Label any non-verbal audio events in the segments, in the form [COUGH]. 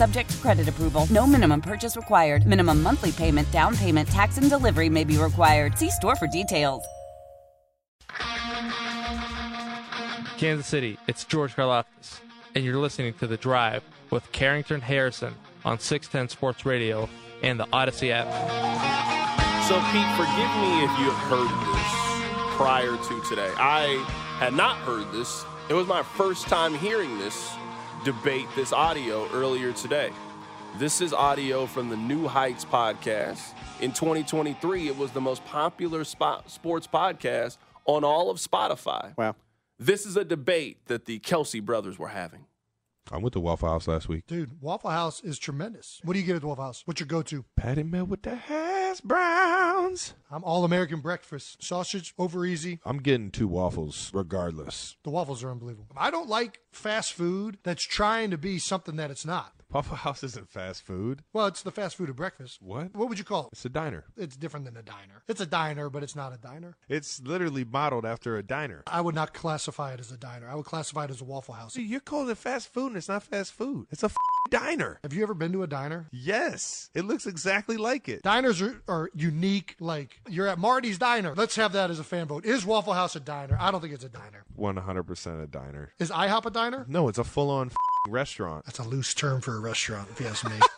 Subject to credit approval. No minimum purchase required. Minimum monthly payment, down payment, tax, and delivery may be required. See store for details. Kansas City, it's George Karlaftis, and you're listening to The Drive with Carrington Harrison on 610 Sports Radio and the Odyssey app. So, Pete, forgive me if you have heard this prior to today. I had not heard this. It was my first time hearing this debate, this audio earlier today. This is audio from the New Heights podcast. In 2023, it was the most popular spot, sports podcast on all of Spotify. Wow. This is a debate that the Kelce brothers were having. I went to Waffle House last week. Dude, Waffle House is tremendous. What do you get at the Waffle House? What's your go-to? Patty melt with the hash browns. I'm all American breakfast. Sausage over easy. I'm getting two waffles regardless. The waffles are unbelievable. I don't like fast food that's trying to be something that it's not. Waffle House isn't fast food. Well, it's the fast food of breakfast. What? What would you call it? It's a diner. It's different than a diner. It's a diner, but it's not a diner. It's literally modeled after a diner. I would not classify it as a diner. I would classify it as a Waffle House. See, you're calling it fast food and it's not fast food. It's a f- diner. Have you ever been to a diner? Yes. It looks exactly like it. Diners are, are unique. Like, you're at Marty's Diner. Let's have that as a fan vote. Is Waffle House a diner? I don't think it's a diner. 100% a diner. Is IHOP a diner? No, it's a full on restaurant. That's a loose term for a restaurant, if you ask me. [LAUGHS]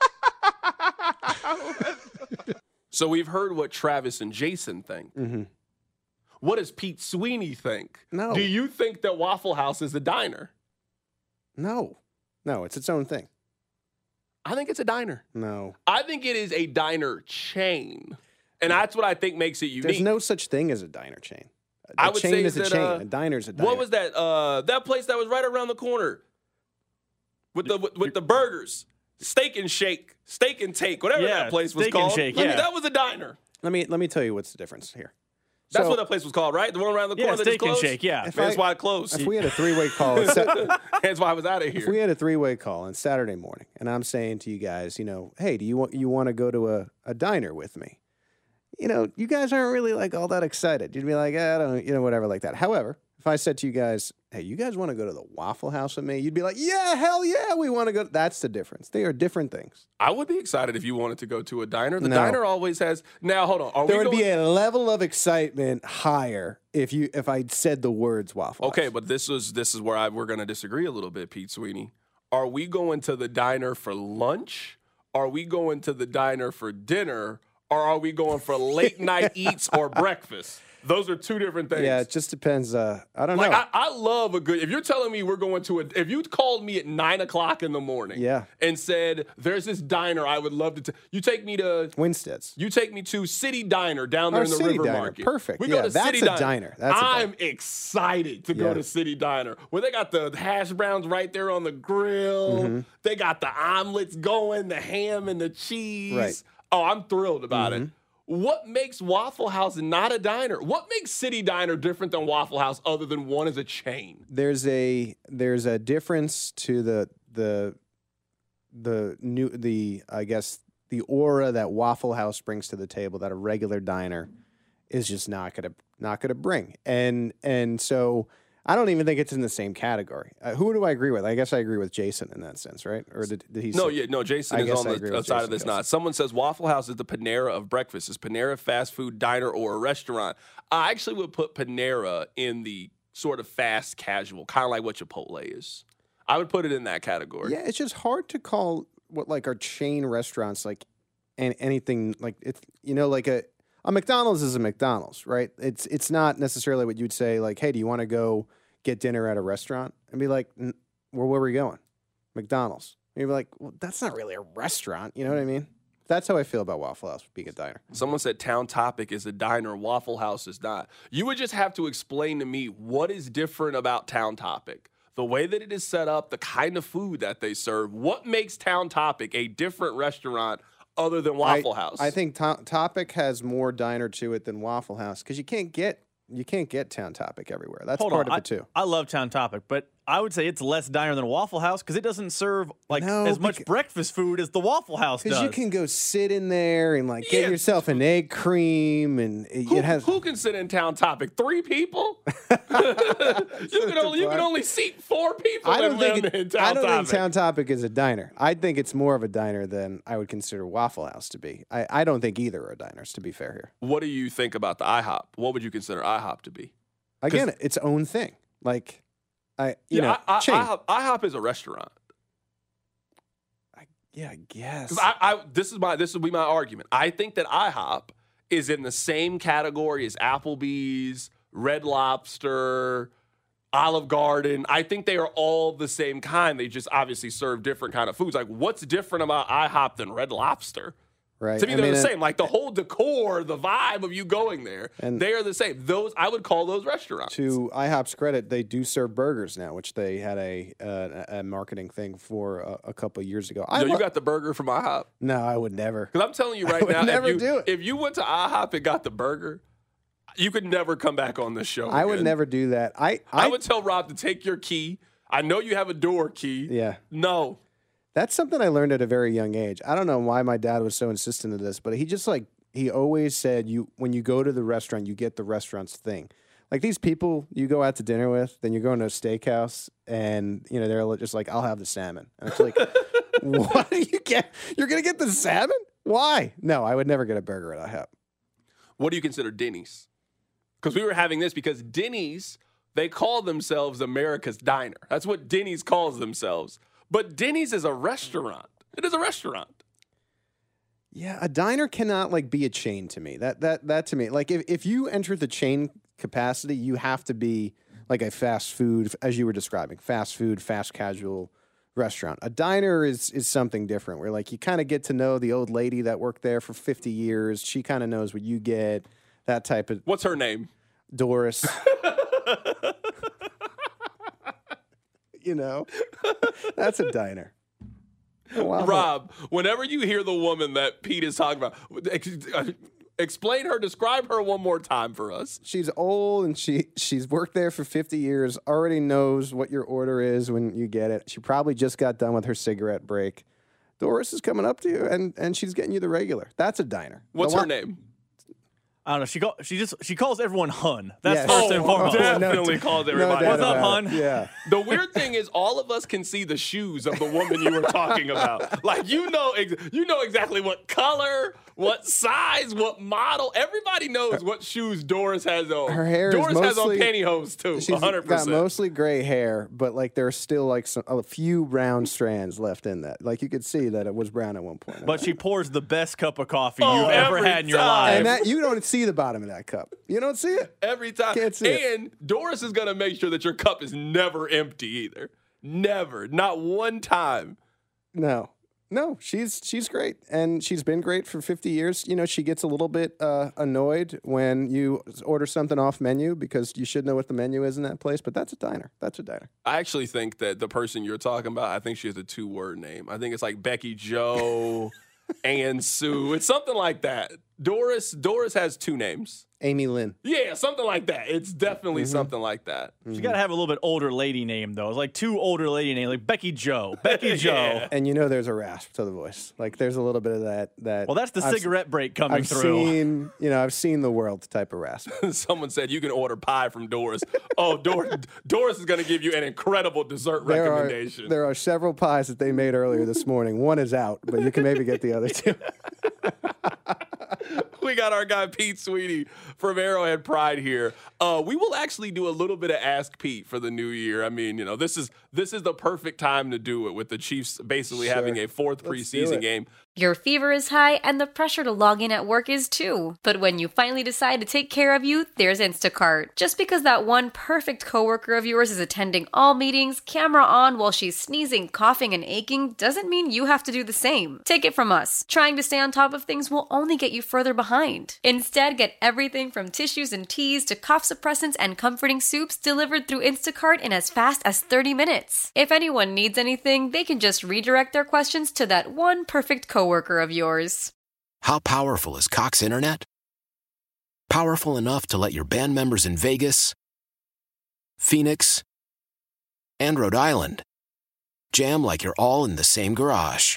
So we've heard what Travis and Jason think. Mm-hmm. What does Pete Sweeney think? No. Do you think that Waffle House is a diner? No. No, it's its own thing. I think it's a diner. No. I think it is a diner chain. And that's what I think makes it unique. There's no such thing as a diner chain. A I would chain say is a that, chain. uh, a diner's a diner. What was that? Uh, that place that was right around the corner with the with, with the burgers, Steak and Shake, Steak and Take, whatever Yeah, that place was Steak and called. Shake, Let me- yeah. that was a diner. Let me let me tell you what's the difference here. That's So- what that place was called, right? The one around the Yeah, corner that just Steak and closed? Shake, yeah. If That's I- why it closed. If we had a three-way [LAUGHS] call, it's Sat- That's why I was out of here. if we here. had a three-way call on Saturday morning, and I'm saying to you guys, you know, hey, do you want you want to go to a, a diner with me? You know, you guys aren't really like all that excited. You'd be like, "Ah, I don't, you know, whatever, like that. However, if I said to you guys, hey, you guys want to go to the Waffle House with me? You'd be like, yeah, hell yeah, we want to go. That's the difference. They are different things. I would be excited if you wanted to go to a diner. The No. diner always has. Now, hold on. Are There would going, be a level of excitement higher if you if I said the words Waffle Okay, House. but this is this is where I, we're going to disagree a little bit, Pete Sweeney. Are we going to the diner for lunch? Are we going to the diner for dinner? Or are we going for late night [LAUGHS] eats or breakfast? Those are two different things. yeah, it just depends. Uh, I don't like know. I, I love a good. If you're telling me we're going to a, if you called me at nine o'clock in the morning, Yeah. and said there's this diner I would love to, t- you take me to Winstead's. You take me to City Diner down there Or in the City River Diner. Market. Perfect. We Yeah, go to that's City a diner. That's a I'm diner. excited to go Yeah. to City Diner where they got the hash browns right there on the grill. Mm-hmm. They got the omelets going, the ham and the cheese. Right. Mm-hmm. Oh, I'm thrilled about it. What makes Waffle House not a diner? What makes City Diner different than Waffle House other than one is a chain? There's a there's a difference to the the the new the I guess the aura that Waffle House brings to the table that a regular diner is just not gonna not gonna bring. And and so I don't even think it's in the same category. Uh, who do I agree with? I guess I agree with Jason in that sense, right? Or did, did he? No, say- yeah, no. Jason I is on the uh, side of this. Not. Someone says Waffle House is the Panera of breakfast. Is Panera fast food diner or a restaurant? I actually would put Panera in the sort of fast casual, kind of like what Chipotle is. I would put it in that category. Yeah, it's just hard to call what like our chain restaurants like and anything like it's you know like a a McDonald's is a McDonald's, right? It's it's not necessarily what you'd say like, hey, do you want to go get dinner at a restaurant? And be like, well, where are we going? McDonald's. And You're like, well, that's not really a restaurant. You know what I mean? That's how I feel about Waffle House being a diner. Someone said Town Topic is a diner, Waffle House is not. You would just have to explain to me what is different about Town Topic. The way that it is set up, the kind of food that they serve. What makes Town Topic a different restaurant other than Waffle I, House? I think to- Topic has more diner to it than Waffle House because you can't get you can't get Town Topic everywhere. That's Hold part on. of I, it too. I love Town Topic, but I would say it's less diner than Waffle House because it doesn't serve like No, as much breakfast food as the Waffle House Because does. you can go sit in there and like get Yeah. yourself an egg cream, and it, who, it has. who can sit in Town Topic? Three people? [LAUGHS] you can only you can only seat four people I don't in, think in it, Town I don't Topic. think Town Topic is a diner. I think it's more of a diner than I would consider Waffle House to be. I, I don't think either are diners. To be fair here, what do you think about the IHOP? What would you consider IHOP to be? again, its own thing. Like, I you yeah, know, I, I, chain. IHOP, IHOP is a restaurant. yeah, I guess. I, I this is my this will be my argument. I think that IHOP is in the same category as Applebee's, Red Lobster, Olive Garden. I think they are all the same kind. They just obviously serve different kind of foods. Like what's different about IHOP than Red Lobster? Right. To me, I they're mean, the same. Like the whole decor, the vibe of you going there, And- they are the same. Those I would call those restaurants. To IHOP's credit, they do serve burgers now, which they had a uh, a marketing thing for a, a couple of years ago. I Yo, you got the burger from IHOP. no, I would never. Because I'm telling you [LAUGHS] right now, never if, you, do it. if you went to IHOP and got the burger, you could never come back on this show. I would never do that. I I, I, would tell Rob to take your key. I know you have a door key. yeah. No. That's something I learned at a very young age. I don't know why my dad was so insistent of this, but he just like he always said you when you go to the restaurant, you get the restaurant's thing. Like these people you go out to dinner with, then you're going to a steakhouse and you know they're just like, I'll have the salmon. And it's like, [LAUGHS] what do [LAUGHS] you get? You're gonna get the salmon? Why? No, I would never get a burger at IHOP. What do you consider Denny's? Because we were having this because Denny's, they call themselves America's Diner. That's what Denny's calls themselves. But Denny's is a restaurant. It is a restaurant. Yeah, a diner cannot like be a chain to me. That that that to me, like if, if you enter the chain capacity, you have to be like a fast food, as you were describing, fast food, fast casual restaurant. A diner is is something different, where like you kind of get to know the old lady that worked there for fifty years. She kind of knows what you get. That type of What's her name? Doris. [LAUGHS] you know, [LAUGHS] that's a diner. Wow. Rob, whenever you hear the woman that Pete is talking about, uh, explain her, describe her one more time for us. she's old and she she's worked there for 50 years already knows what your order is when you get it she probably just got done with her cigarette break doris is coming up to you and and she's getting you the regular that's a diner What's The her one- name? I don't know. She call, she just she calls everyone Hun. That's Yes. first and Oh, oh foremost. oh, no Definitely doubt- calls everybody. doubt What's up, about it. yeah [LAUGHS] The weird thing is, all of us can see the shoes of the woman you were talking about. Like you know, ex- you know exactly what color, what size, what model. Everybody knows what shoes Doris has on. Her hair is Doris has on mostly- pantyhose too. she's hundred got mostly gray hair but like there's still like some, a few brown strands left in that like you could see that it was brown at one point But she pours the best cup of coffee Oh, you've ever had in your time. life. and that you don't see the bottom of that cup you don't see it Every time. Can't see it. and Doris is gonna make sure that your cup is never empty either. Never. Not one time. No, no, she's she's great, and she's been great for fifty years. You know, she gets a little bit uh, annoyed when you order something off menu because you should know what the menu is in that place. But that's a diner. That's a diner. I actually think that the person you're talking about, I think she has a two word name. I think it's like Becky Joe [LAUGHS] and Sue. It's something like that. Doris Doris has two names. Amy Lynn. Yeah, something like that. It's definitely mm-hmm. something like that. She got to have a little bit older lady name though. It's like two older lady names, like Becky Joe. [LAUGHS] Becky Joe. Yeah. And you know, there's a rasp to the voice. Like there's a little bit of that. That. Well, that's the I've- cigarette break coming I've through. seen, you know, I've seen the world type of rasp. [LAUGHS] Someone said you can order pie from Doris. Oh, Doris, [LAUGHS] Doris is going to give you an incredible dessert There are recommendation. there are several pies that they made earlier this morning. One is out, but you can maybe get the other two. [LAUGHS] we got our guy Pete Sweeney from Arrowhead Pride here. Uh, we will actually do a little bit of Ask Pete for the new year. I mean, you know, this is this is the perfect time to do it with the Chiefs basically Sure. having a fourth Let's preseason game. Your fever is high and the pressure to log in at work is too. But when you finally decide to take care of you, there's Instacart. Just because that one perfect coworker of yours is attending all meetings, camera on while she's sneezing, coughing, and aching, doesn't mean you have to do the same. Take it from us. Trying to stay on top of things will only get you further behind. Instead, get everything from tissues and teas to cough suppressants and comforting soups delivered through Instacart in as fast as 30 minutes. If anyone needs anything, they can just redirect their questions to that one perfect coworker of yours. How powerful is Cox Internet? Powerful enough to let your band members in Vegas, Phoenix, and Rhode Island jam like you're all in the same garage.